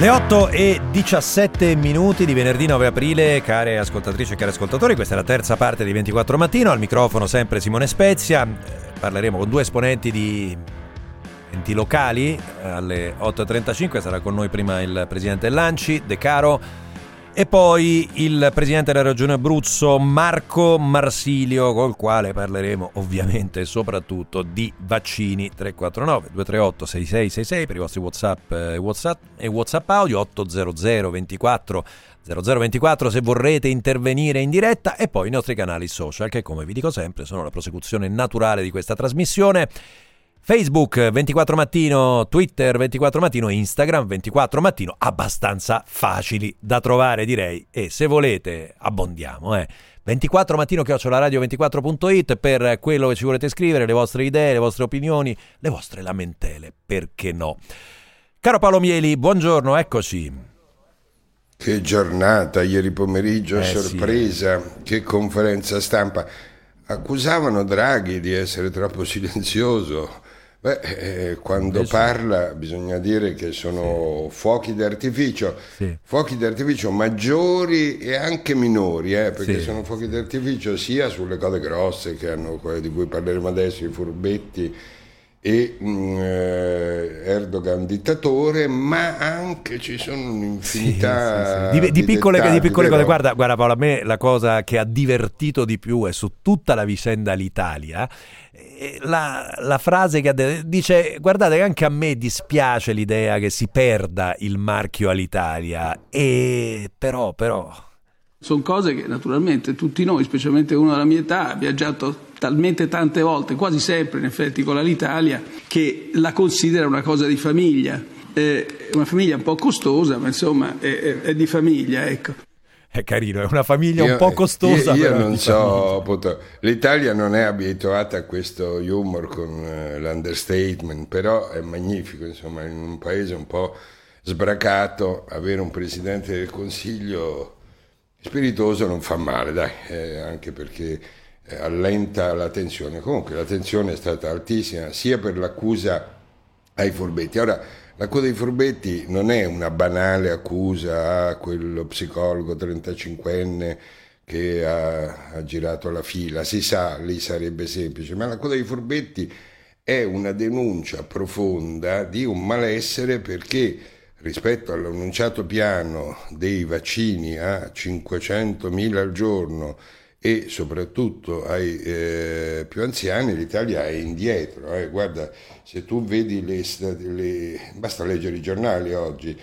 Le 8 e 17 minuti di venerdì 9 aprile, care ascoltatrici e cari ascoltatori, questa è la terza parte di 24 mattino, al microfono sempre Simone Spezia, eh, parleremo con due esponenti di enti locali. Alle 8.35, sarà con noi prima il presidente Lanci, De Caro, e poi il presidente della regione Abruzzo Marco Marsilio col quale parleremo ovviamente soprattutto di vaccini. 349 238 6666 per i vostri whatsapp e whatsapp, e whatsapp audio 800 24 0024 se vorrete intervenire in diretta. E poi i nostri canali social che come vi dico sempre sono la prosecuzione naturale di questa trasmissione Facebook 24 mattino, Twitter 24 mattino, Instagram 24 mattino, abbastanza facili da trovare direi e se volete abbondiamo eh. 24 mattino chiocciolaradio24.it per quello che ci volete scrivere, le vostre idee, le vostre opinioni, le vostre lamentele, perché no. Caro Paolo Mieli, buongiorno, eccoci. Che giornata ieri pomeriggio, eh, sorpresa, sì. che conferenza stampa. Accusavano Draghi di essere troppo silenzioso Beh, eh, quando Invece... parla bisogna dire che sono sì. fuochi d'artificio, sì. fuochi d'artificio maggiori e anche minori, eh, perché sì. sono fuochi d'artificio sia sulle cose grosse che hanno, quelle di cui parleremo adesso, i furbetti e mh, mm, eh, Erdogan dittatore, ma anche ci sono un'infinità sì, sì, sì. Di, di, piccole, dettagli, di, piccole, cose. Guarda, guarda Paolo, a me la cosa che ha divertito di più è su tutta la vicenda l'Italia la, la, frase che detto, dice guardate che anche a me dispiace l'idea che si perda il marchio all'Italia e però però sono cose che naturalmente tutti noi, specialmente uno della mia età, ha viaggiato talmente tante volte, quasi sempre in effetti con l'Italia, che la considera una cosa di famiglia. È una famiglia un po' costosa, ma insomma è, è, è di famiglia, ecco è carino, è una famiglia io, un po' costosa. Io, io non so, appunto, l'Italia non è abituata a questo humor con uh, l'understatement, però è magnifico, insomma, in un paese un po' sbracato, avere un Presidente del Consiglio spiritoso non fa male, dai, eh, anche perché eh, allenta la tensione. Comunque la tensione è stata altissima sia per l'accusa ai furbetti. Ora, L'accusa dei furbetti non è una banale accusa a quello psicologo 35enne che ha, ha, girato la fila, si sa, lì sarebbe semplice, ma l'accusa dei furbetti è una denuncia profonda di un malessere perché rispetto all'annunciato piano dei vaccini a 500.000 al giorno e soprattutto ai eh, più anziani l'Italia è indietro. Eh. Guarda, se tu vedi le, le, basta leggere i giornali oggi,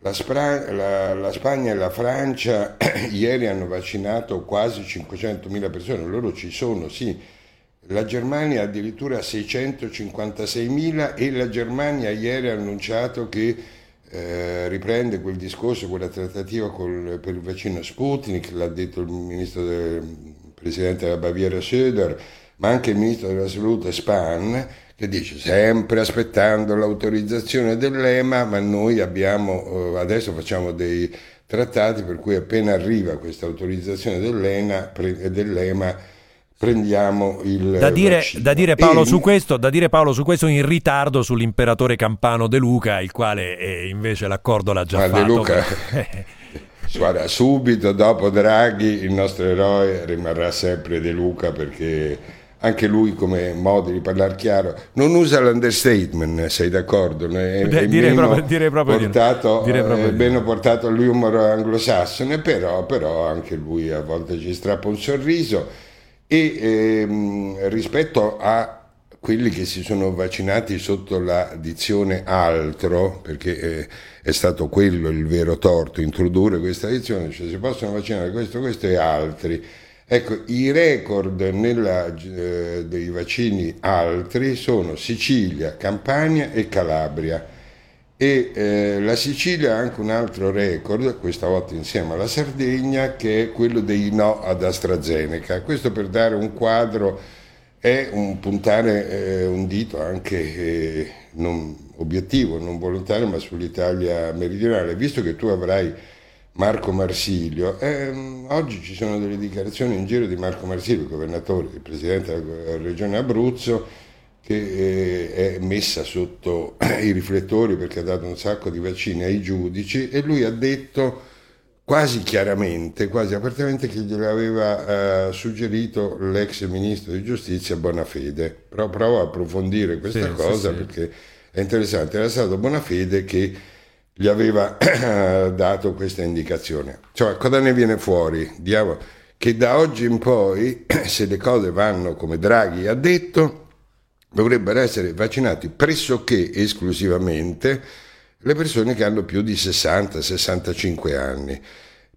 la, Spra- la, la Spagna e la Francia ieri hanno vaccinato quasi 500.000 persone, loro ci sono, sì. La Germania addirittura 656.000 e la Germania ieri ha annunciato che eh, riprende quel discorso, quella trattativa col, per il vaccino Sputnik, l'ha detto il ministro del presidente della Baviera Söder, ma anche il ministro della salute Spahn, che dice sempre aspettando l'autorizzazione dell'EMA, ma noi abbiamo, eh, adesso facciamo dei trattati per cui appena arriva questa autorizzazione dell'EMA, dell'EMA prendiamo il da dire, da dire, Paolo, e... su questo, da dire Paolo su questo in ritardo sull'imperatore campano De Luca, il quale eh, invece l'accordo l'ha già Ma fatto. De Luca... Guarda, subito dopo Draghi il nostro eroe rimarrà sempre De Luca perché anche lui come modo di parlare chiaro non usa l'understatement sei d'accordo? È, è direi, proprio, direi proprio portato, direi proprio è meno portato all'humor anglosassone però, però anche lui a volte ci strappa un sorriso e ehm, rispetto a quelli che si sono vaccinati sotto la dizione altro, perché eh, è stato quello il vero torto, introdurre questa dizione, cioè si possono vaccinare questo, questo e altri. Ecco, i record nella, eh, dei vaccini altri sono Sicilia, Campania e Calabria e eh, la Sicilia ha anche un altro record, questa volta insieme alla Sardegna, che è quello dei no ad AstraZeneca. Questo per dare un quadro è un puntare eh, un dito anche eh, non obiettivo, non volontario, ma sull'Italia meridionale. Visto che tu avrai Marco Marsilio, ehm, oggi ci sono delle dichiarazioni in giro di Marco Marsilio, governatore, il presidente della regione Abruzzo, che eh, è messa sotto i riflettori perché ha dato un sacco di vaccini ai giudici e lui ha detto quasi chiaramente, quasi apertamente che gliel'aveva eh, suggerito l'ex ministro di giustizia Bonafede. Però provo a approfondire questa sì, cosa sì, perché è interessante. Era stato Bonafede che gli aveva dato questa indicazione. Cioè, cosa ne viene fuori? Diamo che da oggi in poi, se le cose vanno come Draghi ha detto, dovrebbero essere vaccinati pressoché esclusivamente le persone che hanno più di 60-65 anni.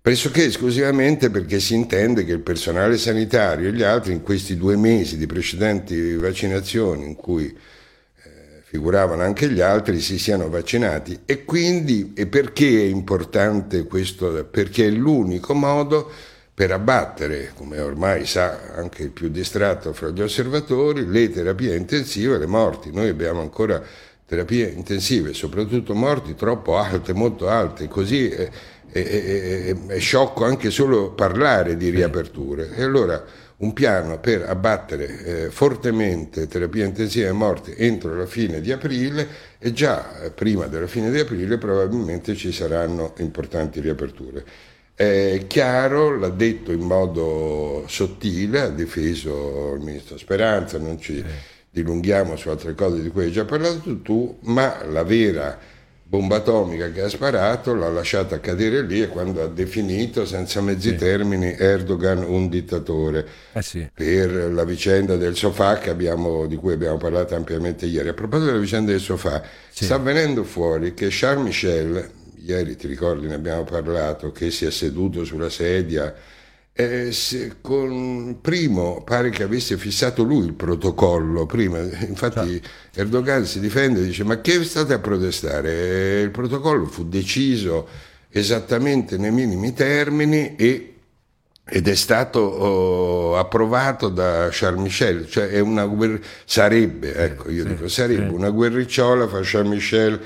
Pressoché esclusivamente perché si intende che il personale sanitario e gli altri in questi due mesi di precedenti vaccinazioni in cui eh, figuravano anche gli altri si siano vaccinati e quindi e perché è importante questo? Perché è l'unico modo per abbattere, come ormai sa anche il più distratto fra gli osservatori, le terapie intensive e le morti. Noi abbiamo ancora terapie intensive, soprattutto morti troppo alte, molto alte, così è, è, è, è sciocco anche solo parlare di riaperture. E allora un piano per abbattere eh, fortemente terapie intensive e morti entro la fine di aprile e già eh, prima della fine di aprile probabilmente ci saranno importanti riaperture. È chiaro, l'ha detto in modo sottile, ha difeso il ministro Speranza, non ci dilunghiamo su altre cose di cui hai già parlato tu, ma la vera bomba atomica che ha sparato l'ha lasciata cadere lì e quando ha definito senza mezzi sì. termini Erdogan un dittatore eh sì. per la vicenda del sofà abbiamo, di cui abbiamo parlato ampiamente ieri. A proposito della vicenda del sofà, sì. sta venendo fuori che Charles Michel, ieri ti ricordi ne abbiamo parlato, che si è seduto sulla sedia, eh, con, primo pare che avesse fissato lui il protocollo, prima, infatti certo. Erdogan si difende e dice ma che state a protestare? Il protocollo fu deciso esattamente nei minimi termini e ed è stato oh, approvato da Charles Michel, cioè è una guerra, sarebbe, ecco, io sì, dico sarebbe sì. una guerricciola fra Charles Michel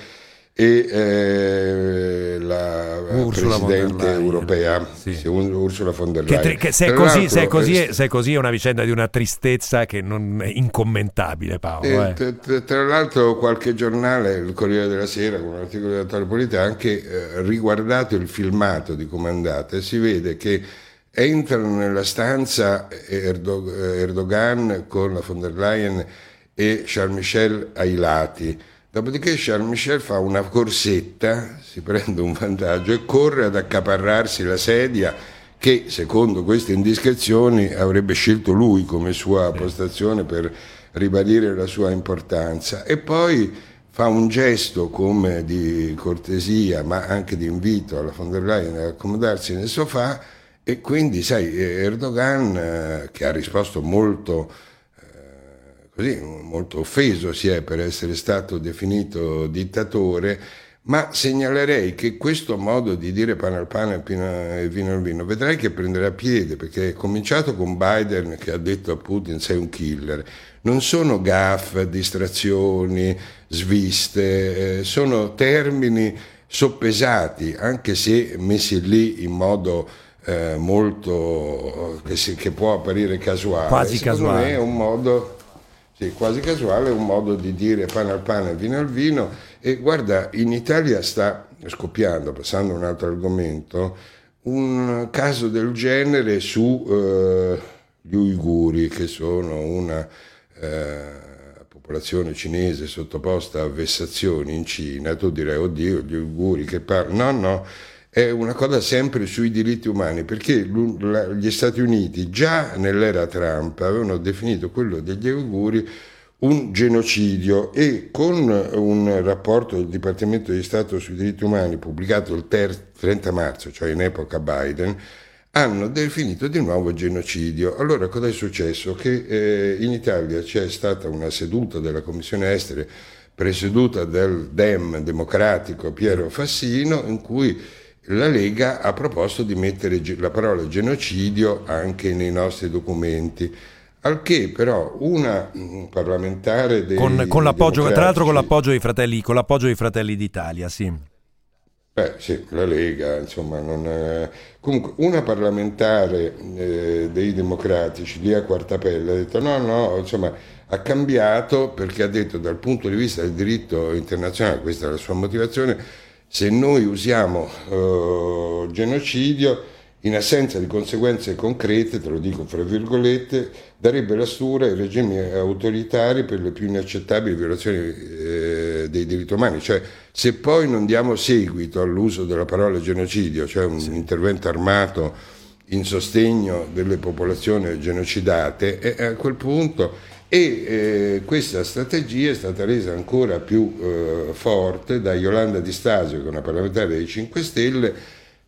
e eh, la Ursula Presidente europea, sì. Sì, Ursula von der Leyen. Che, che se, è così, se, è così, se, è così, è una vicenda di una tristezza che non è incommentabile Paolo. Eh. Tra, tra, tra, l'altro qualche giornale, il Corriere della Sera, con un articolo di Antonio Polita, ha anche eh, riguardato il filmato di come è andata e si vede che entrano nella stanza Erdogan con la von der Leyen e Charles Michel ai lati Dopodiché Charles Michel fa una corsetta, si prende un vantaggio e corre ad accaparrarsi la sedia che, secondo queste indiscrezioni, avrebbe scelto lui come sua postazione per ribadire la sua importanza. E poi fa un gesto come di cortesia, ma anche di invito alla von der Leyen ad accomodarsi nel sofà e quindi, sai, Erdogan, eh, che ha risposto molto così, molto offeso si è per essere stato definito dittatore, ma segnalerei che questo modo di dire pane al pane e vino al vino, vedrai che prenderà piede, perché è cominciato con Biden che ha detto a Putin sei un killer. Non sono gaff, distrazioni, sviste, eh, sono termini soppesati, anche se messi lì in modo eh, molto che, si, che, può apparire casuale. Quasi casuale. è un modo sì, quasi casuale, un modo di dire pane al pane, vino al vino. E guarda, in Italia sta scoppiando, passando a un altro argomento, un caso del genere su eh, gli uiguri, che sono una eh, popolazione cinese sottoposta a vessazioni in Cina. Tu direi, oddio, gli uiguri che parlano. No, no è una cosa sempre sui diritti umani, perché gli Stati Uniti già nell'era Trump avevano definito quello degli uiguri un genocidio e con un rapporto del Dipartimento di Stato sui diritti umani pubblicato il 30 marzo, cioè in epoca Biden, hanno definito di nuovo genocidio. Allora cosa è successo? Che eh, in Italia c'è stata una seduta della Commissione Estere presieduta dal DEM democratico Piero Fassino in cui la Lega ha proposto di mettere la parola genocidio anche nei nostri documenti. Al che però una mm, parlamentare dei, con, con l'appoggio, tra l'altro con l'appoggio dei fratelli, con l'appoggio dei fratelli d'Italia, sì. Beh, sì, la Lega, insomma, non è... comunque una parlamentare eh, dei democratici lì a Quartapelle ha detto no, no, insomma, ha cambiato perché ha detto dal punto di vista del diritto internazionale, questa è la sua motivazione, se noi usiamo eh, genocidio in assenza di conseguenze concrete, te lo dico fra virgolette, darebbe la stura ai regimi autoritari per le più inaccettabili violazioni eh, dei diritti umani. Cioè, se poi non diamo seguito all'uso della parola genocidio, cioè un sì. intervento armato in sostegno delle popolazioni genocidate, eh, a quel punto e eh, questa strategia è stata resa ancora più eh, forte da Yolanda Di Stasio, che è una parlamentare dei 5 Stelle,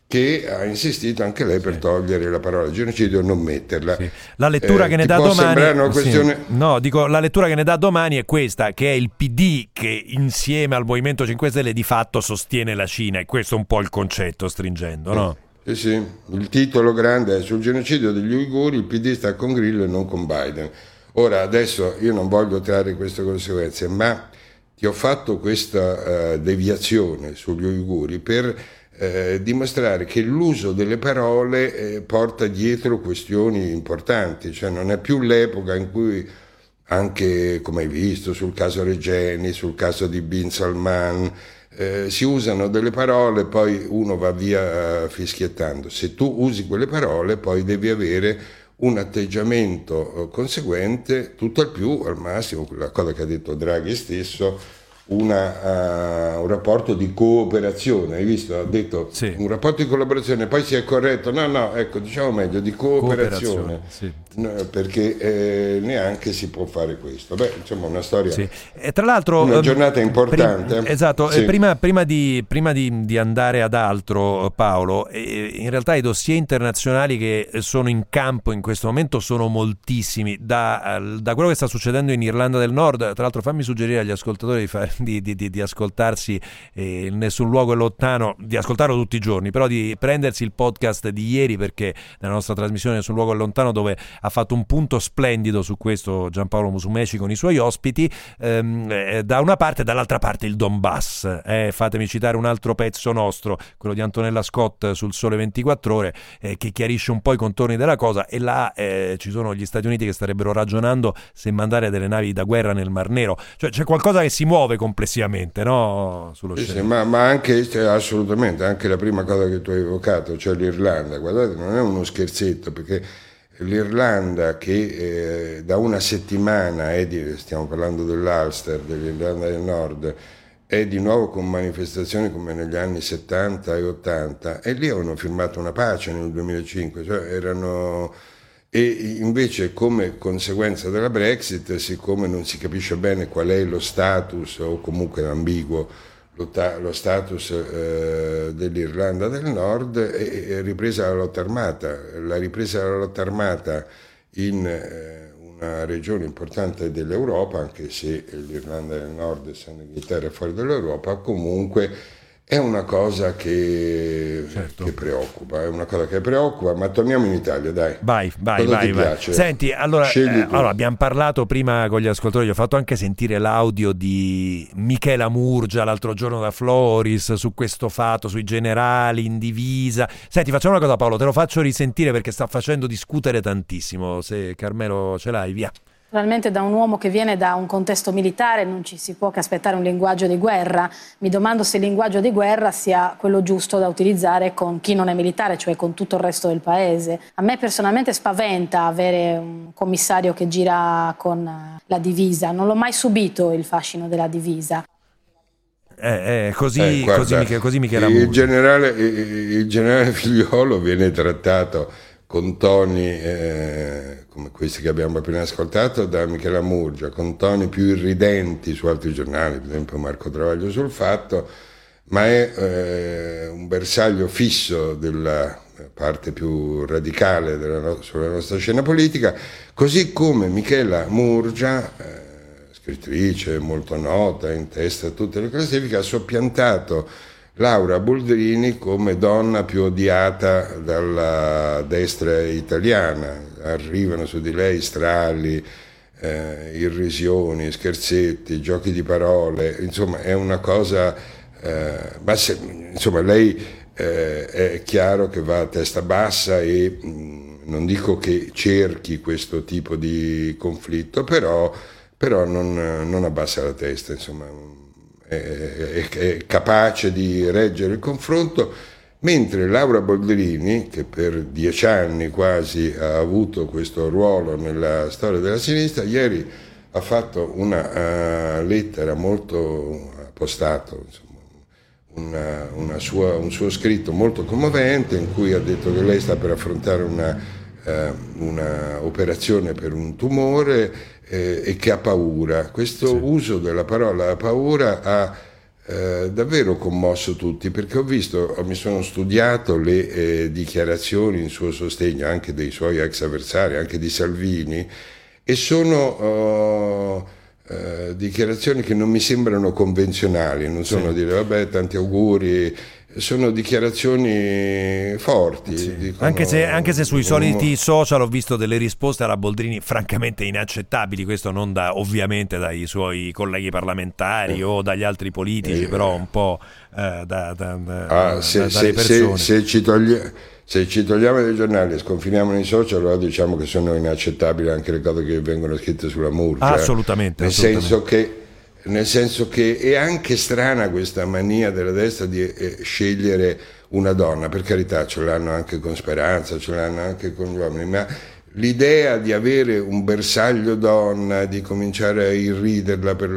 che ha insistito anche lei per sì. togliere la parola genocidio e non metterla. Sì. La lettura eh, che ne dà domani questione... sì. No, dico la lettura che ne dà domani è questa, che è il PD che insieme al Movimento 5 Stelle di fatto sostiene la Cina e questo è un po' il concetto stringendo, no? Sì, sì. Il titolo grande è sul genocidio degli uiguri, il PD sta con Grillo e non con Biden. Ora, adesso io non voglio trarre queste conseguenze, ma ti ho fatto questa uh, deviazione sugli uiguri per eh, dimostrare che l'uso delle parole eh, porta dietro questioni importanti, cioè non è più l'epoca in cui anche come hai visto sul caso Regeni, sul caso di Bin Salman, eh, si usano delle parole, poi uno va via eh, fischiettando. Se tu usi quelle parole, poi devi avere un atteggiamento eh, conseguente, tutto al più, al massimo, la cosa che ha detto Draghi stesso, una, uh, un rapporto di cooperazione, hai visto? Ha detto sì. un rapporto di collaborazione, poi si è corretto, no, no, ecco, diciamo meglio, di cooperazione, cooperazione sì. No, perché eh, neanche si può fare questo. Beh, insomma, una storia, sì. e tra l'altro, una ehm, giornata importante. Prim- esatto, sì. prima, prima, di, prima di, di, andare ad altro, Paolo, in realtà i dossier internazionali che sono in campo in questo momento sono moltissimi, da, da quello che sta succedendo in Irlanda del Nord, tra l'altro fammi suggerire agli ascoltatori di fare di, di, di ascoltarsi eh, Nessun luogo è lontano, di ascoltarlo tutti i giorni, però di prendersi il podcast di ieri perché nella nostra trasmissione Nessun luogo è lontano dove ha fatto un punto splendido su questo Giampaolo Musumeci con i suoi ospiti, ehm, eh, da una parte e dall'altra parte il Donbass. Eh, fatemi citare un altro pezzo nostro, quello di Antonella Scott sul Sole 24 Ore, eh, che chiarisce un po' i contorni della cosa e là eh, ci sono gli Stati Uniti che starebbero ragionando se mandare delle navi da guerra nel Mar Nero. Cioè c'è qualcosa che si muove complessivamente no? sullo sì, sì, ma, ma, anche cioè, assolutamente anche la prima cosa che tu hai evocato cioè l'Irlanda guardate non è uno scherzetto perché l'Irlanda che eh, da una settimana è di, stiamo parlando dell'Ulster dell'Irlanda del Nord è di nuovo con manifestazioni come negli anni 70 e 80 e lì avevano firmato una pace nel 2005 cioè erano e invece come conseguenza della Brexit, siccome non si capisce bene qual è lo status o comunque ambiguo lo, ta- lo status eh, dell'Irlanda del Nord, è, è, ripresa la lotta armata. La ripresa della lotta armata in eh, una regione importante dell'Europa, anche se l'Irlanda del Nord, essendo Inghilterra fuori dall'Europa, comunque è una cosa che, certo. che, preoccupa, è una cosa che preoccupa, ma torniamo in Italia, dai. Vai, vai, cosa vai. vai. Senti, allora, eh, allora, abbiamo parlato prima con gli ascoltatori, gli ho fatto anche sentire l'audio di Michela Murgia l'altro giorno da Floris su questo fatto, sui generali in divisa. Senti, facciamo una cosa Paolo, te lo faccio risentire perché sta facendo discutere tantissimo, se Carmelo ce l'hai, via. Naturalmente da un uomo che viene da un contesto militare non ci si può che aspettare un linguaggio di guerra. Mi domando se il linguaggio di guerra sia quello giusto da utilizzare con chi non è militare, cioè con tutto il resto del paese. A me personalmente spaventa avere un commissario che gira con la divisa. Non l'ho mai subito il fascino della divisa. Eh, eh, così, eh, guarda, così, Michele, così Michele il generale, il generale Figliolo viene trattato con toni eh, come questi che abbiamo appena ascoltato da Michela Murgia, con toni più irridenti su altri giornali, per esempio Marco Travaglio sul fatto, ma è eh, un bersaglio fisso della parte più radicale no- sulla nostra scena politica, così come Michela Murgia, eh, scrittrice molto nota, in testa a tutte le classifiche, ha soppiantato Laura Boldrini come donna più odiata dalla destra italiana. Arrivano su di lei strali, eh, irrisioni, scherzetti, giochi di parole, insomma è una cosa eh, ma se, insomma lei eh, è chiaro che va a testa bassa e mh, mm, non dico che cerchi questo tipo di conflitto, però, però non, non, abbassa la testa, insomma, è capace di reggere il confronto mentre Laura Boldrini, che per dieci anni quasi ha avuto questo ruolo nella storia della sinistra, ieri ha fatto una uh, lettera molto, ha postato insomma, una, una sua, un suo scritto molto commovente in cui ha detto che lei sta per affrontare una, uh, una operazione per un tumore eh, e che ha paura. Questo sì. uso della parola paura ha eh, davvero commosso tutti perché ho visto, mi sono studiato le eh, dichiarazioni in suo sostegno anche dei suoi ex avversari, anche di Salvini e sono uh, dichiarazioni che non mi sembrano convenzionali, non sono sì. dire vabbè tanti auguri, sono dichiarazioni forti. Sì. Dicono, anche, se, anche, se, sui soliti social ho visto delle risposte alla Boldrini francamente inaccettabili, questo non da, ovviamente dai suoi colleghi parlamentari eh. o dagli altri politici, eh. però un po' eh, da, da, ah, se, se, se, ci toglie, se ci togliamo dai giornali e sconfiniamo nei social, allora diciamo che sono inaccettabili anche le cose che vengono scritte sulla murgia. Ah, assolutamente. Nel assolutamente. senso che nel senso che è anche strana questa mania della destra di eh, scegliere una donna, per carità ce l'hanno anche con Speranza, ce l'hanno anche con gli uomini, ma l'idea di avere un bersaglio donna, di cominciare a irriderla per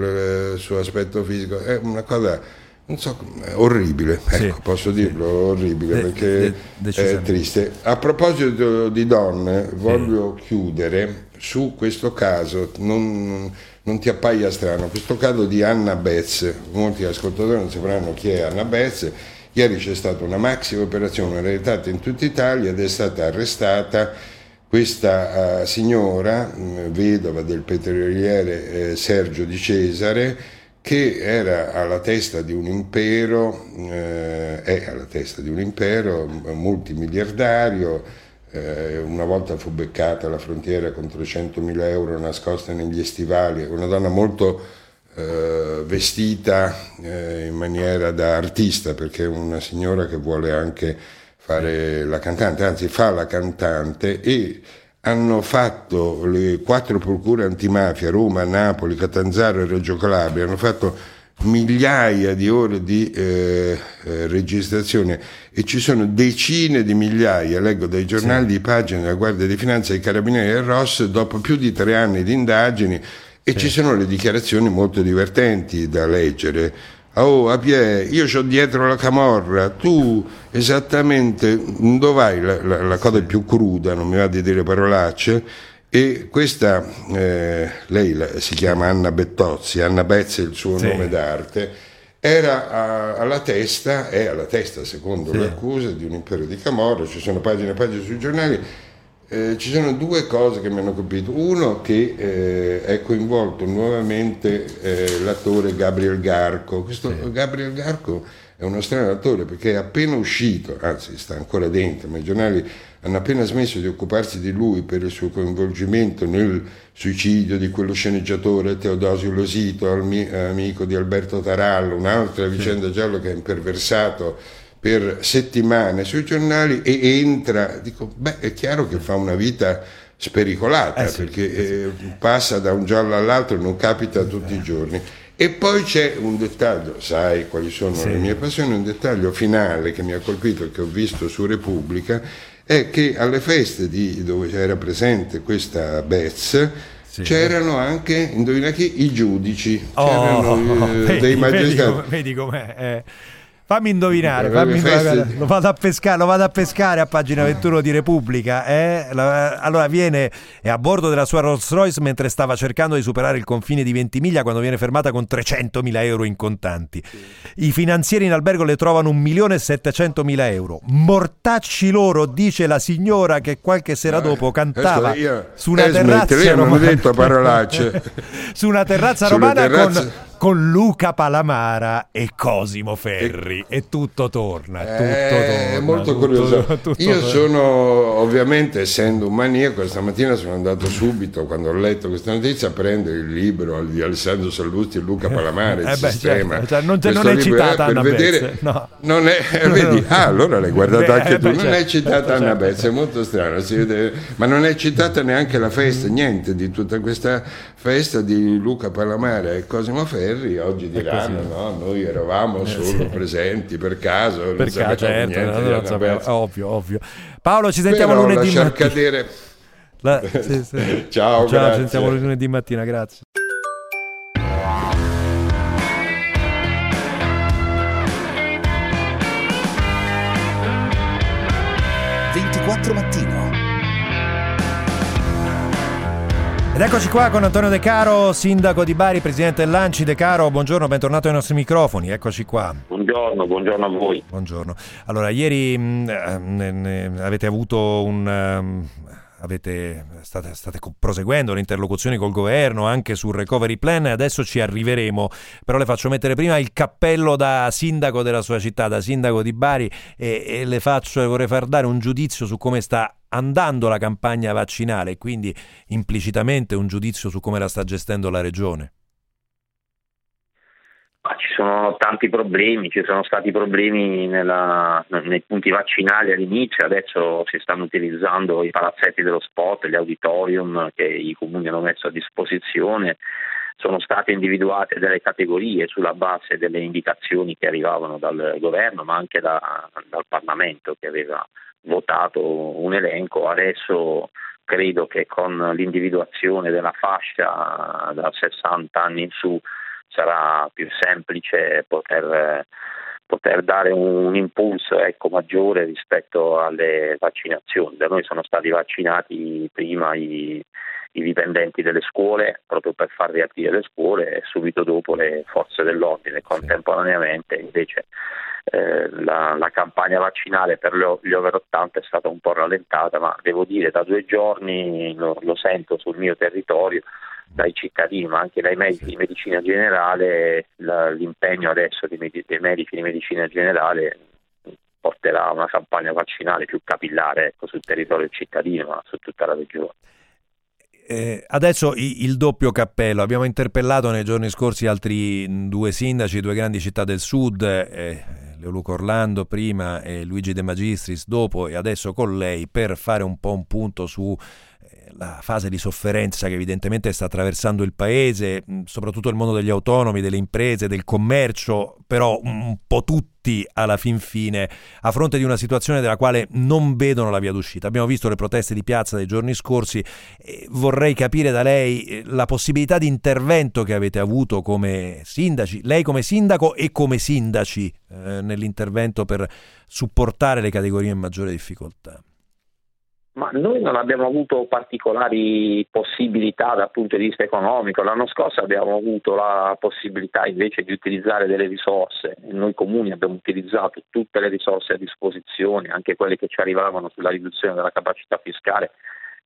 il suo aspetto fisico, è una cosa non so, orribile, ecco, sì, posso dirlo, orribile, de, perché de, è triste. A proposito di donne, voglio sì. chiudere su questo caso, non, non, ti appaia strano, questo caso di Anna Betz, molti ascoltatori non sapranno chi è Anna Betz, ieri c'è stata una maxi operazione realizzata in tutta Italia ed è stata arrestata questa uh, signora, vedova del petroliere eh, Sergio Di Cesare, che era alla testa di un impero, eh, è alla testa di un impero multimiliardario, eh, una volta fu beccata alla frontiera con 300.000 euro nascoste negli stivali, una donna molto eh, vestita eh, in maniera da artista, perché è una signora che vuole anche fare la cantante, anzi fa la cantante e hanno fatto le quattro procure antimafia, Roma, Napoli, Catanzaro e Reggio Calabria, hanno fatto migliaia di ore di eh, eh, registrazione e ci sono decine di migliaia, leggo dai giornali sì. di pagine della Guardia di Finanza e Carabinieri del Ross, dopo più di tre anni di indagini e sì. ci sono le dichiarazioni molto divertenti da leggere Oh, Apie, io ho dietro la camorra, tu esattamente dove vai? La, la, la cosa più cruda, non mi va di dire parolacce. E questa, eh, lei si chiama Anna Bettozzi, Anna Bezzi è il suo sì. nome d'arte, era a, alla testa, è alla testa secondo sì. l'accusa di un impero di Camorra, ci sono pagine e pagine sui giornali, eh, ci sono due cose che mi hanno colpito. Uno che eh, è coinvolto nuovamente eh, l'attore Gabriel Garco. Questo sì. Gabriel Garco è uno strano attore perché è appena uscito, anzi sta ancora dentro, ma i giornali hanno appena smesso di occuparsi di lui per il suo coinvolgimento nel suicidio di quello sceneggiatore Teodosio Losito, amico di Alberto Tarallo, un'altra vicenda giallo che ha imperversato per settimane sui giornali e entra, dico, beh, è chiaro che fa una vita spericolata eh sì, perché sì. Eh, passa da un giorno all'altro, non capita tutti i giorni. E poi c'è un dettaglio, sai quali sono sì. le mie passioni, un dettaglio finale che mi ha colpito e che ho visto su Repubblica, è che alle feste di, dove era presente questa Bez, sì. c'erano anche, indovina chi, i giudici, oh, c'erano eh, vedi, dei magistrati. Vedi, com'è. Eh Fammi indovinare, fammi indovinare. Lo, vado a pescare, lo vado a pescare a pagina 21 di Repubblica. Eh? Allora viene è a bordo della sua Rolls Royce mentre stava cercando di superare il confine di Ventimiglia quando viene fermata con 300.000 euro in contanti. I finanzieri in albergo le trovano 1.700.000 euro. Mortacci loro, dice la signora che qualche sera dopo cantava su una terrazza romana. su una terrazza romana con con Luca Palamara e Cosimo Ferri e, e tutto torna. Tutto è torna, molto tutto, curioso. Tutto, Io torna. sono ovviamente, essendo un maniaco, stamattina sono andato subito quando ho letto questa notizia a prendere il libro di Alessandro Sallusti e Luca Palamara. Il eh beh, sistema. Certo, cioè, non, non è citata Anna vedere, no. non è, vedi, ah, allora l'hai guardata beh, anche tu. Beh, non certo, è citata certo, Anna Bezza, è molto strano. Ma non è citata neanche la festa, niente di tutta questa festa di Luca Palamara e Cosimo Ferri. Oggi diranno, no? Noi eravamo eh, solo sì. presenti per caso. Per caso, certo, niente, ovvio, ovvio. Paolo, ci sentiamo Però lunedì mattina. Cadere... La... Sì, sì. Ciao, Ciao ci sentiamo lunedì mattina, grazie. Ed eccoci qua con Antonio De Caro, sindaco di Bari, presidente dell'Anci. De Caro, buongiorno, bentornato ai nostri microfoni. Eccoci qua. Buongiorno, buongiorno a voi. Buongiorno. Allora, ieri mh, mm, eh, avete avuto un, um, avete, state, state, proseguendo le interlocuzioni col governo anche sul recovery plan e adesso ci arriveremo, però le faccio mettere prima il cappello da sindaco della sua città, da sindaco di Bari e, e le faccio, vorrei far dare un giudizio su come sta andando la campagna vaccinale e quindi implicitamente un giudizio su come la sta gestendo la regione. Ci sono tanti problemi, ci sono stati problemi nella, nei punti vaccinali all'inizio, adesso si stanno utilizzando i palazzetti dello sport, gli auditorium che i comuni hanno messo a disposizione, sono state individuate delle categorie sulla base delle indicazioni che arrivavano dal governo ma anche da, dal Parlamento che aveva votato un elenco, adesso credo che con l'individuazione della fascia da 60 anni in su sarà più semplice poter, poter dare un impulso ecco, maggiore rispetto alle vaccinazioni. Da noi sono stati vaccinati prima i, i dipendenti delle scuole proprio per far riaprire le scuole e subito dopo le forze dell'ordine. Contemporaneamente invece eh, la, la, campagna vaccinale per gli over 80 è stata un po' rallentata, ma devo dire da due giorni lo, lo sento sul mio territorio dai cittadini ma anche dai medici di medicina generale, la, l'impegno adesso dei, med- dei, medici di medicina generale porterà a una campagna vaccinale più capillare ecco, sul territorio cittadino ma su tutta la regione. Eh, adesso il doppio cappello, abbiamo interpellato nei giorni scorsi altri due sindaci, due grandi città del sud, eh, Leoluco Orlando prima e Luigi De Magistris dopo e adesso con lei per fare un po' un punto su la fase di sofferenza che evidentemente sta attraversando il paese, soprattutto il mondo degli autonomi, delle imprese, del commercio, però un po' tutti alla fin fine a fronte di una situazione della quale non vedono la via d'uscita. Abbiamo visto le proteste di piazza dei giorni scorsi vorrei capire da lei eh, la possibilità di intervento che avete avuto come sindaci, lei come sindaco e come sindaci eh, nell'intervento per supportare le categorie in maggiore difficoltà. Ma noi non abbiamo avuto particolari possibilità dal punto di vista economico. L'anno scorso abbiamo avuto la possibilità invece di utilizzare delle risorse. Noi comuni abbiamo utilizzato tutte le risorse a disposizione, anche quelle che ci arrivavano sulla riduzione della capacità fiscale,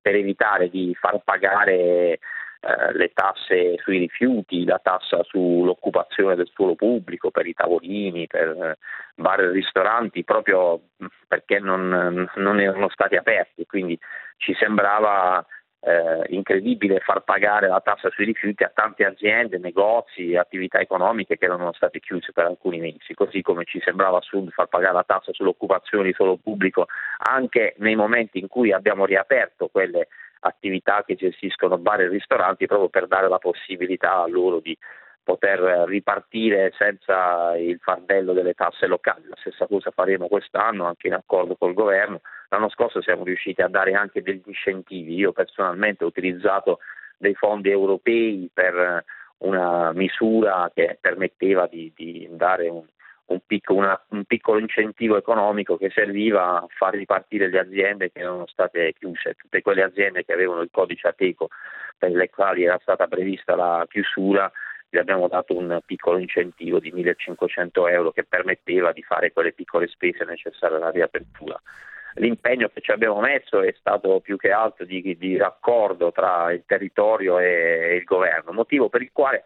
per evitare di far pagare eh, le tasse sui rifiuti, la tassa sull'occupazione del suolo pubblico per i tavolini, per eh, bar e ristoranti, proprio perché non, non erano stati aperti. Quindi ci sembrava eh, incredibile far pagare la tassa sui rifiuti a tante aziende, negozi, attività economiche che erano state chiuse per alcuni mesi, così come ci sembrava assurdo far pagare la tassa sull'occupazione di suolo pubblico anche nei momenti in cui abbiamo riaperto quelle attività che gestiscono bar e ristoranti proprio per dare la possibilità a loro di poter ripartire senza il fardello delle tasse locali. La stessa cosa faremo quest'anno anche in accordo col governo. L'anno scorso siamo riusciti a dare anche degli incentivi. Io personalmente ho utilizzato dei fondi europei per una misura che permetteva di, di dare un, un, piccolo, una, un piccolo incentivo economico che serviva a far ripartire le aziende che erano state chiuse, tutte quelle aziende che avevano il codice ateco per le quali era stata prevista la chiusura gli abbiamo dato un piccolo incentivo di 1500 euro che permetteva di fare quelle piccole spese necessarie alla riapertura. L'impegno che ci abbiamo messo è stato più che altro di, di raccordo tra il territorio e il governo, motivo per il quale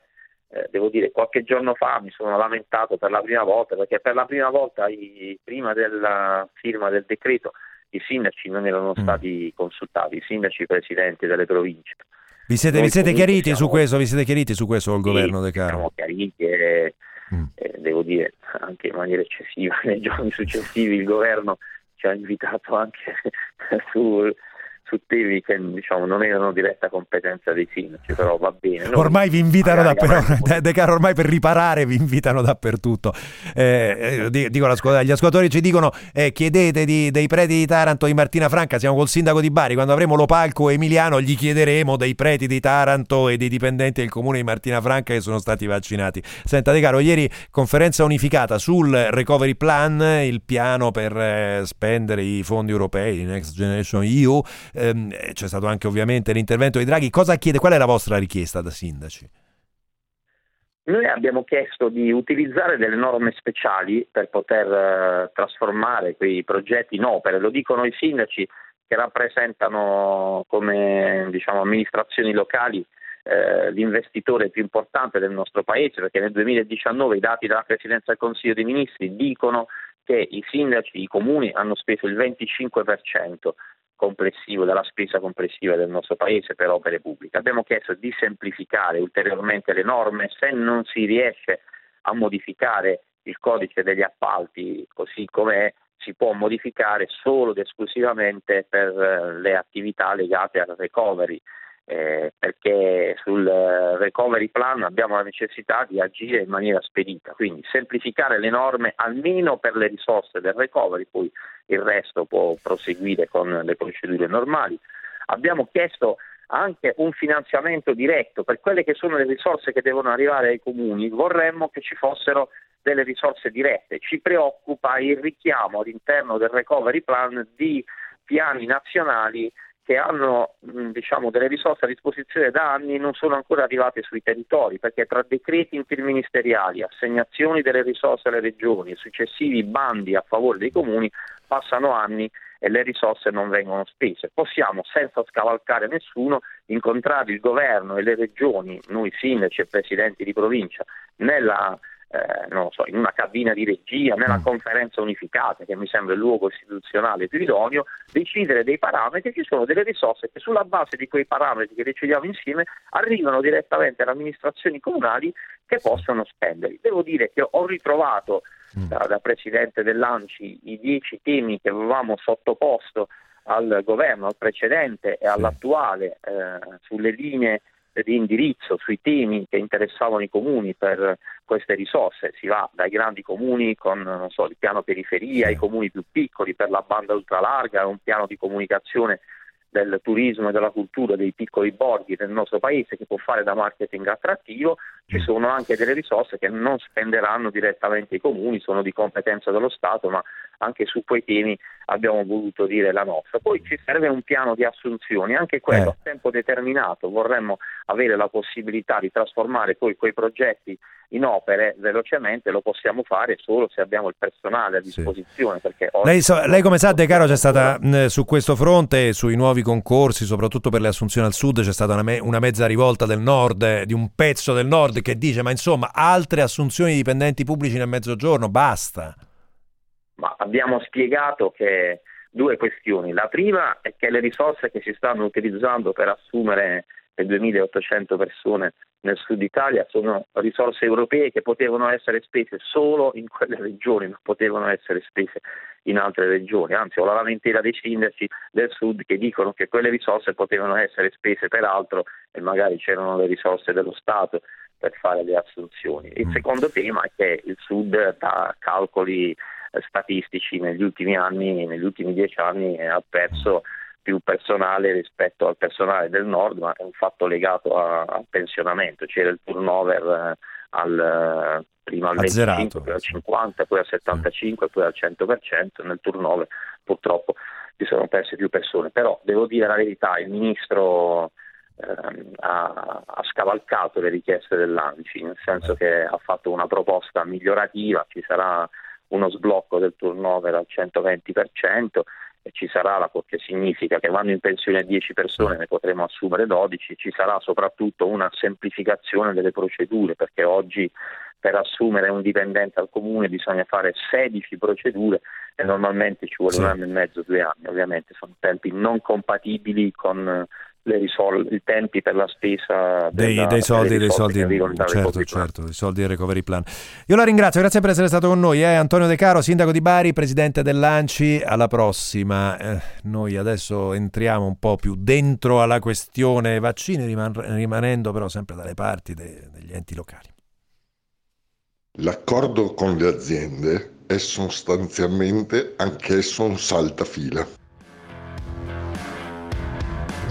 eh, devo dire, qualche giorno fa mi sono lamentato per la prima volta, perché per la prima volta i, prima della firma del decreto i sindaci non erano mm. stati consultati, i sindaci presidenti delle province. Vi siete, vi siete chiariti siamo, su questo? Vi siete chiariti su questo col sì, governo De Caro? Siamo chiariti e, mm. e devo dire anche in maniera eccessiva nei giorni successivi il governo ci ha invitato anche su, su temi che diciamo, non erano diretta competenza dei sindaci, però va bene. Noi ormai vi invitano dappertutto, De Caro, ormai per riparare vi invitano dappertutto. Eh, eh dico, gli ascoltatori ci dicono eh, chiedete di, dei preti di Taranto di Martina Franca, siamo col sindaco di Bari, quando avremo Lopalco Emiliano gli chiederemo dei preti di Taranto e dei dipendenti del comune di Martina Franca che sono stati vaccinati. Senta De Caro, ieri conferenza unificata sul recovery plan, il piano per eh, spendere i fondi europei, Next Generation EU, ehm, c'è stato anche ovviamente l'intervento di Draghi. Cosa chiede? Qual è la vostra richiesta da sindaci? Noi abbiamo chiesto di utilizzare delle norme speciali per poter eh, trasformare quei progetti in opere, lo dicono i sindaci che rappresentano come diciamo, amministrazioni locali eh, l'investitore più importante del nostro paese, perché nel 2019 i dati della Presidenza del Consiglio dei Ministri dicono che i sindaci, i comuni hanno speso il 25% complessivo, della spesa complessiva del nostro Paese per opere pubbliche. Abbiamo chiesto di semplificare ulteriormente le norme, se non si riesce a modificare il codice degli appalti così com'è, si può modificare solo ed esclusivamente per eh, le attività legate al recovery eh, perché sul recovery plan abbiamo la necessità di agire in maniera spedita, quindi semplificare le norme almeno per le risorse del recovery, poi il resto può proseguire con le procedure normali. Abbiamo chiesto anche un finanziamento diretto per quelle che sono le risorse che devono arrivare ai comuni, vorremmo che ci fossero delle risorse dirette. Ci preoccupa il richiamo all'interno del recovery plan di piani nazionali che hanno diciamo, delle risorse a disposizione da anni non sono ancora arrivate sui territori, perché tra decreti interministeriali, assegnazioni delle risorse alle regioni e successivi bandi a favore dei comuni passano anni e le risorse non vengono spese. Possiamo, senza scavalcare nessuno, incontrare il governo e le regioni, noi sindaci e presidenti di provincia, nella eh, non so, in una cabina di regia, nella mm. conferenza unificata, che mi sembra il luogo istituzionale più idoneo, decidere dei parametri, ci sono delle risorse che sulla base di quei parametri che decidiamo insieme arrivano direttamente alle amministrazioni comunali che possono spenderli. Devo dire che ho ritrovato mm. da, da Presidente dell'ANCI i dieci temi che avevamo sottoposto al governo, al precedente e all'attuale eh, sulle linee di indirizzo sui temi che interessavano i comuni per queste risorse. Si va dai grandi comuni con so, il piano periferia, ai comuni più piccoli per la banda ultralarga, un piano di comunicazione del turismo e della cultura dei piccoli borghi del nostro paese che può fare da marketing attrattivo, ci mm. sono anche delle risorse che non spenderanno direttamente i comuni, sono di competenza dello Stato, ma anche su quei temi abbiamo voluto dire la nostra. Poi ci serve un piano di assunzioni, anche quello eh. a tempo determinato, vorremmo avere la possibilità di trasformare poi quei progetti in opere velocemente lo possiamo fare solo se abbiamo il personale a disposizione. Sì. Lei, so, lei, come sa De Caro c'è stata mh, su questo fronte, sui nuovi concorsi, soprattutto per le assunzioni al sud, c'è stata una, me, una mezza rivolta del nord, eh, di un pezzo del nord che dice ma insomma altre assunzioni di dipendenti pubblici nel mezzogiorno, basta. Ma abbiamo spiegato che due questioni. La prima è che le risorse che si stanno utilizzando per assumere le 2.800 persone nel sud Italia sono risorse europee che potevano essere spese solo in quelle regioni, non potevano essere spese in altre regioni. Anzi, ho la lamentela dei sindaci del sud che dicono che quelle risorse potevano essere spese per altro e magari c'erano le risorse dello Stato per fare le assunzioni. Il mm. secondo tema è che il sud da calcoli statistici negli ultimi anni, negli ultimi dieci anni ha perso più personale rispetto al personale del nord, ma è un fatto legato al pensionamento. C'era il turnover eh, al, eh, prima al Azzerato. 25, poi al 50, poi al 75, poi al 100%. Nel turnover purtroppo si sono perse più persone. Però devo dire la verità, il ministro ehm, ha, ha, scavalcato le richieste dell'ANCI, nel senso che ha fatto una proposta migliorativa, ci sarà uno sblocco del turnover al 120% ci sarà, che significa che vanno in pensione 10 persone, ne potremo assumere 12, ci sarà soprattutto una semplificazione delle procedure perché oggi per assumere un dipendente al comune bisogna fare 16 procedure e normalmente ci vuole sì. un anno e mezzo, due anni, ovviamente sono tempi non compatibili con risol- i tempi per la spesa dei, della, dei soldi, dei soldi, certo, certo, dei soldi del recovery plan. Io la ringrazio, grazie per essere stato con noi. Eh? Antonio De Caro, sindaco di Bari, presidente dell'Anci, alla prossima. Eh, noi adesso entriamo un po' più dentro alla questione vaccini, riman- rimanendo però sempre dalle parti de- degli enti locali. L'accordo con le aziende è sostanzialmente anch'esso un saltafila.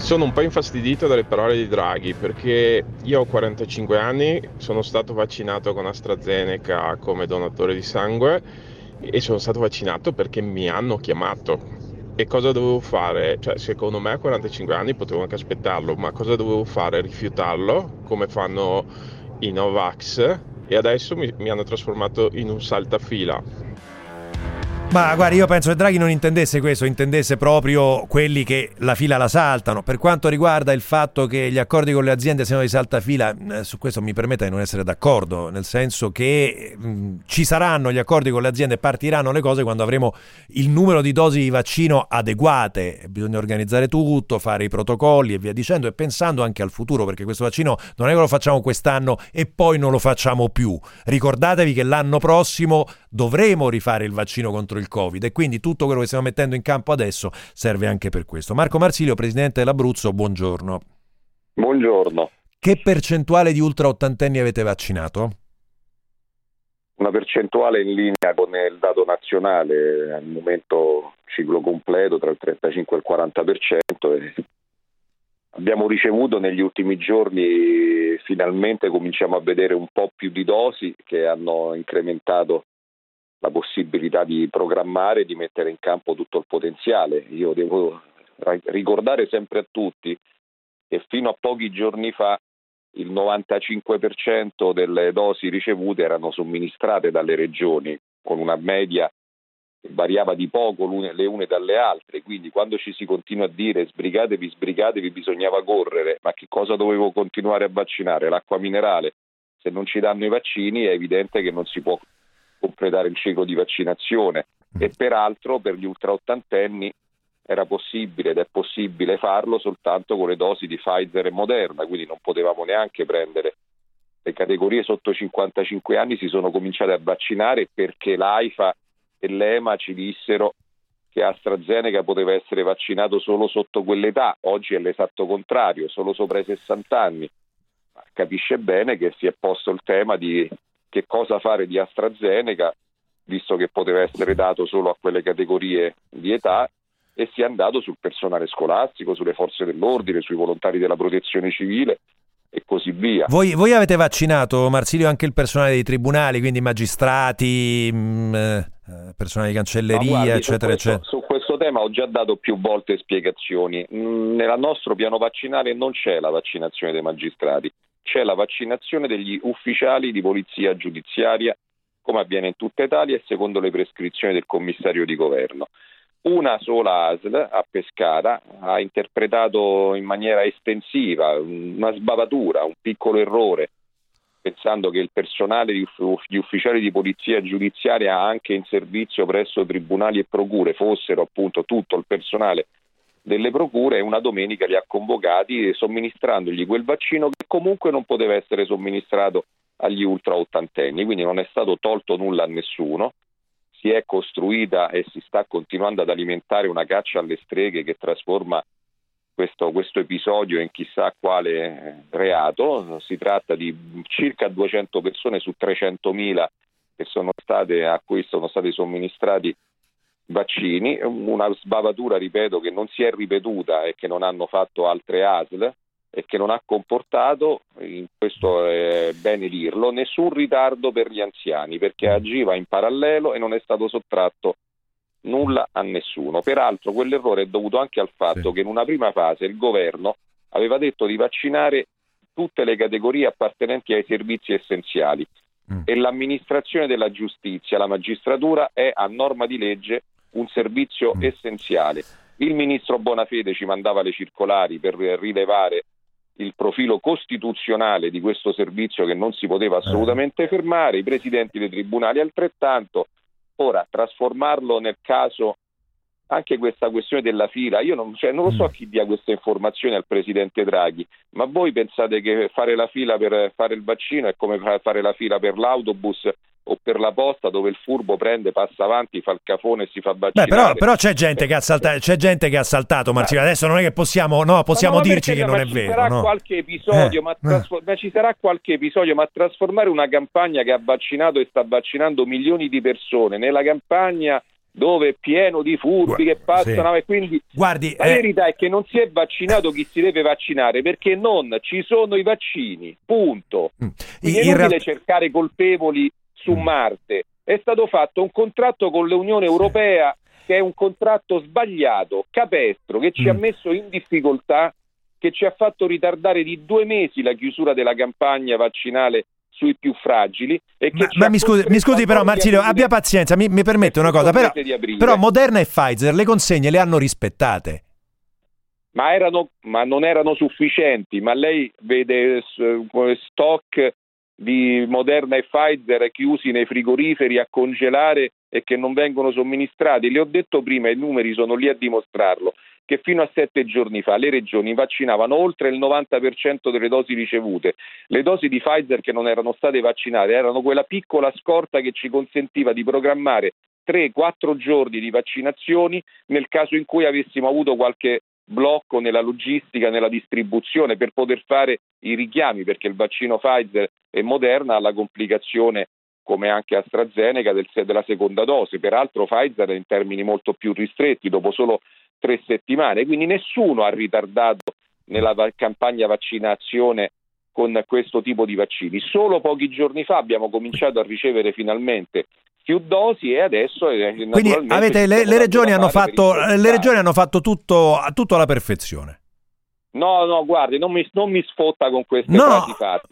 Sono un po' infastidito dalle parole di Draghi perché io ho 45 anni, sono stato vaccinato con AstraZeneca come donatore di sangue e sono stato vaccinato perché mi hanno chiamato. E cosa dovevo fare? Cioè, secondo me a 45 anni potevo anche aspettarlo, ma cosa dovevo fare? Rifiutarlo come fanno i Novax e adesso mi, mi hanno trasformato in un saltafila. Ma guarda, io penso che Draghi non intendesse questo, intendesse proprio quelli che la fila la saltano. Per quanto riguarda il fatto che gli accordi con le aziende siano di saltafila, eh, su questo mi permetta di non essere d'accordo, nel senso che mh, ci saranno gli accordi con le aziende partiranno le cose quando avremo il numero di dosi di vaccino adeguate. Bisogna organizzare tutto, fare i protocolli e via dicendo e pensando anche al futuro, perché questo vaccino non è che lo facciamo quest'anno e poi non lo facciamo più. Ricordatevi che l'anno prossimo dovremo rifare il vaccino contro il Covid e quindi tutto quello che stiamo mettendo in campo adesso serve anche per questo. Marco Marsilio, presidente dell'Abruzzo, buongiorno. Buongiorno. Che percentuale di ultra ottantenni avete vaccinato? Una percentuale in linea con il dato nazionale, al momento ciclo completo tra il 35 e il 40% e abbiamo ricevuto negli ultimi giorni finalmente cominciamo a vedere un po' più di dosi che hanno incrementato la possibilità di programmare e di mettere in campo tutto il potenziale. Io devo ricordare sempre a tutti che fino a pochi giorni fa il 95% delle dosi ricevute erano somministrate dalle regioni con una media che variava di poco le une dalle altre, quindi quando ci si continua a dire sbrigatevi, sbrigatevi, bisognava correre, ma che cosa dovevo continuare a vaccinare? L'acqua minerale? Se non ci danno i vaccini è evidente che non si può completare il ciclo di vaccinazione. E peraltro per gli ultraottantenni era possibile ed è possibile farlo soltanto con le dosi di Pfizer e Moderna, quindi non potevamo neanche prendere le categorie. Sotto 55 anni si sono cominciate a vaccinare perché l'AIFA e l'EMA ci dissero che AstraZeneca poteva essere vaccinato solo sotto quell'età, oggi è l'esatto contrario, solo sopra i 60 anni. capisce bene che si è posto il tema di che cosa fare di AstraZeneca, visto che poteva essere dato solo a quelle categorie di età, e si è andato sul personale scolastico, sulle forze dell'ordine, sui volontari della protezione civile e così via. Voi, voi avete vaccinato, Marsilio, anche il personale dei tribunali, quindi magistrati, mh, mm, eh, personale di cancelleria, guardi, eccetera, su questo, eccetera. Su questo tema ho già dato più volte spiegazioni. Mm, nel nostro piano vaccinale non c'è la vaccinazione dei magistrati c'è la vaccinazione degli ufficiali di polizia giudiziaria, come avviene in tutta Italia e secondo le prescrizioni del commissario di governo. Una sola ASL a Pescara ha interpretato in maniera estensiva una sbavatura, un piccolo errore, pensando che il personale gli ufficiali di polizia giudiziaria anche in servizio presso tribunali e procure fossero appunto tutto il personale delle procure e una domenica li ha convocati somministrandogli quel vaccino che comunque non poteva essere somministrato agli ultra ottantenni, quindi non è stato tolto nulla a nessuno, si è costruita e si sta continuando ad alimentare una caccia alle streghe che trasforma questo, questo episodio in chissà quale reato, si tratta di circa 200 persone su 300.000 che sono state, a cui sono stati somministrati vaccini, una sbavatura, ripeto, che non si è ripetuta e che non hanno fatto altre ASL e che non ha comportato, in questo è bene dirlo, nessun ritardo per gli anziani, perché agiva in parallelo e non è stato sottratto nulla a nessuno. Peraltro quell'errore è dovuto anche al fatto sì. che in una prima fase il governo aveva detto di vaccinare tutte le categorie appartenenti ai servizi essenziali mm. e l'amministrazione della giustizia, la magistratura è a norma di legge un servizio mm. essenziale. Il ministro Bonafede ci mandava le circolari per rilevare il profilo costituzionale di questo servizio che non si poteva assolutamente fermare, i presidenti dei tribunali altrettanto. Ora, trasformarlo nel caso anche questa questione della fila, io non, cioè, non lo so mm. chi dia queste informazioni al presidente Draghi, ma voi pensate che fare la fila per fare il vaccino è come fare la fila per l'autobus o per la posta dove il furbo prende, passa avanti, fa il cafone e si fa vaccinare. Beh, però, però c'è, gente che ha saltato, c'è gente che ha saltato, Marcino. Adesso non è che possiamo, no, possiamo no, dirci che non è vero. Sarà no? qualche episodio, eh, ma, trasfor- ma ci sarà qualche episodio, ma trasformare una campagna che ha vaccinato e sta vaccinando milioni di persone nella campagna dove è pieno di furbi che passano sì. e quindi Guardi, la eh... verità è che non si è vaccinato chi si deve vaccinare perché non ci sono i vaccini punto mm. è inutile realtà... cercare colpevoli su mm. Marte è stato fatto un contratto con l'Unione Europea che è un contratto sbagliato, capestro, che ci mm. ha messo in difficoltà che ci ha fatto ritardare di due mesi la chiusura della campagna vaccinale sui più fragili. E che ma, ma mi, scusi, mi scusi però Marsilio, abbia pazienza, mi, mi permette una cosa, però, però Moderna e Pfizer le consegne le hanno rispettate. Ma, erano, ma, non erano sufficienti, ma lei vede stock di Moderna e Pfizer chiusi nei frigoriferi a congelare e che non vengono somministrati. Le ho detto prima, i numeri sono lì a dimostrarlo che fino a sette giorni fa le regioni vaccinavano oltre il 90% delle dosi ricevute. Le dosi di Pfizer che non erano state vaccinate erano quella piccola scorta che ci consentiva di programmare 3-4 giorni di vaccinazioni nel caso in cui avessimo avuto qualche blocco nella logistica, nella distribuzione per poter fare i richiami, perché il vaccino Pfizer e Moderna ha la complicazione come anche AstraZeneca del, della seconda dose, peraltro Pfizer in termini molto più ristretti, dopo solo tre settimane, quindi nessuno ha ritardato nella campagna vaccinazione con questo tipo di vaccini. Solo pochi giorni fa abbiamo cominciato a ricevere finalmente più dosi e adesso quindi avete, le, le, regioni hanno fatto, le regioni hanno fatto tutto, tutto alla perfezione No, no, guardi, non mi, non mi sfotta con queste no.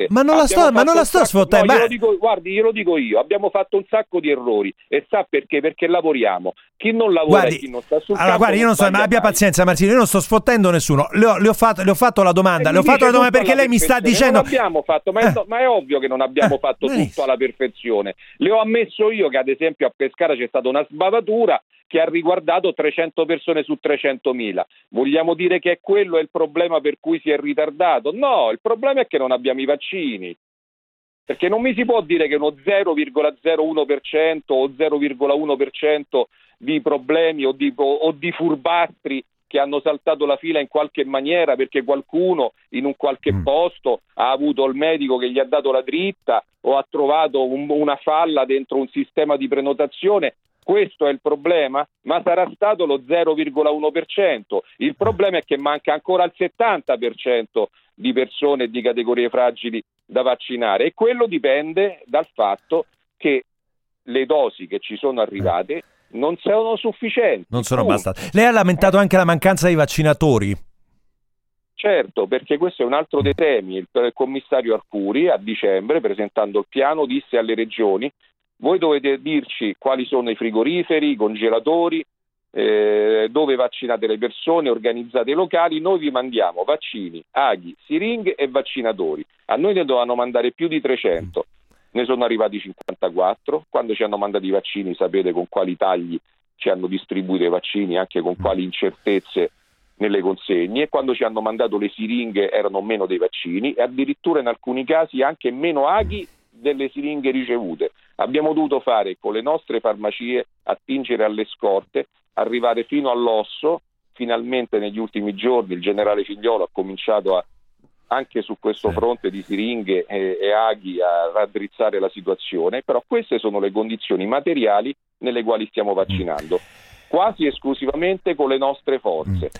Ma non la sto, ma non la sto sfottando. No, glielo dico, guardi, glielo dico io, abbiamo fatto un sacco di errori e sa perché? Perché lavoriamo. Chi non lavora guardi, e chi non sta sul allora, guardi, io non so, ma abbia pazienza Martino, io non sto sfottendo nessuno. Le ho, le ho, fatto, le ho fatto, la domanda, le ho fatto la domanda perché lei mi sta dicendo... Non abbiamo fatto, ma, è, eh. ma è ovvio che non abbiamo eh. fatto tutto alla perfezione. Le ho ammesso io che ad esempio a Pescara c'è stata una sbavatura che ha riguardato 300 persone su 300.000. Vogliamo dire che quello è il problema per cui si è ritardato? No, il problema è che non abbiamo i vaccini. Perché non mi si può dire che uno 0,01% o 0,1% di problemi o di, o di furbastri che hanno saltato la fila in qualche maniera perché qualcuno in un qualche mm. posto ha avuto il medico che gli ha dato la dritta o ha trovato un, una falla dentro un sistema di prenotazione questo è il problema? Ma sarà stato lo 0,1%. Il problema è che manca ancora il 70% di persone di categorie fragili da vaccinare e quello dipende dal fatto che le dosi che ci sono arrivate non sono sufficienti. Non sono abbastanza. Lei ha lamentato anche la mancanza di vaccinatori. Certo, perché questo è un altro dei temi. Il commissario Arcuri a dicembre, presentando il piano, disse alle regioni voi dovete dirci quali sono i frigoriferi, i congelatori, eh, dove vaccinate le persone, organizzate i locali, noi vi mandiamo vaccini, aghi, siringhe e vaccinatori. A noi ne dovevano mandare più di 300, ne sono arrivati 54, quando ci hanno mandato i vaccini sapete con quali tagli ci hanno distribuito i vaccini, anche con quali incertezze nelle consegne, quando ci hanno mandato le siringhe erano meno dei vaccini. E addirittura in alcuni casi anche meno aghi delle siringhe ricevute. Abbiamo dovuto fare con le nostre farmacie attingere alle scorte, arrivare fino all'osso. Finalmente negli ultimi giorni il generale Figliolo ha cominciato a, anche su questo fronte di siringhe e, e aghi a raddrizzare la situazione, però queste sono le condizioni materiali nelle quali stiamo vaccinando, quasi esclusivamente con le nostre forze.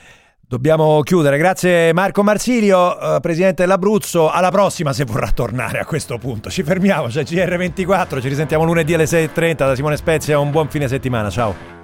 Dobbiamo chiudere. Grazie Marco Marsilio, eh, presidente dell'Abruzzo. Alla prossima se vorrà tornare a questo punto. Ci fermiamo, c'è GR24, ci risentiamo lunedì alle 6.30 da Simone Spezia. Un buon fine settimana, ciao.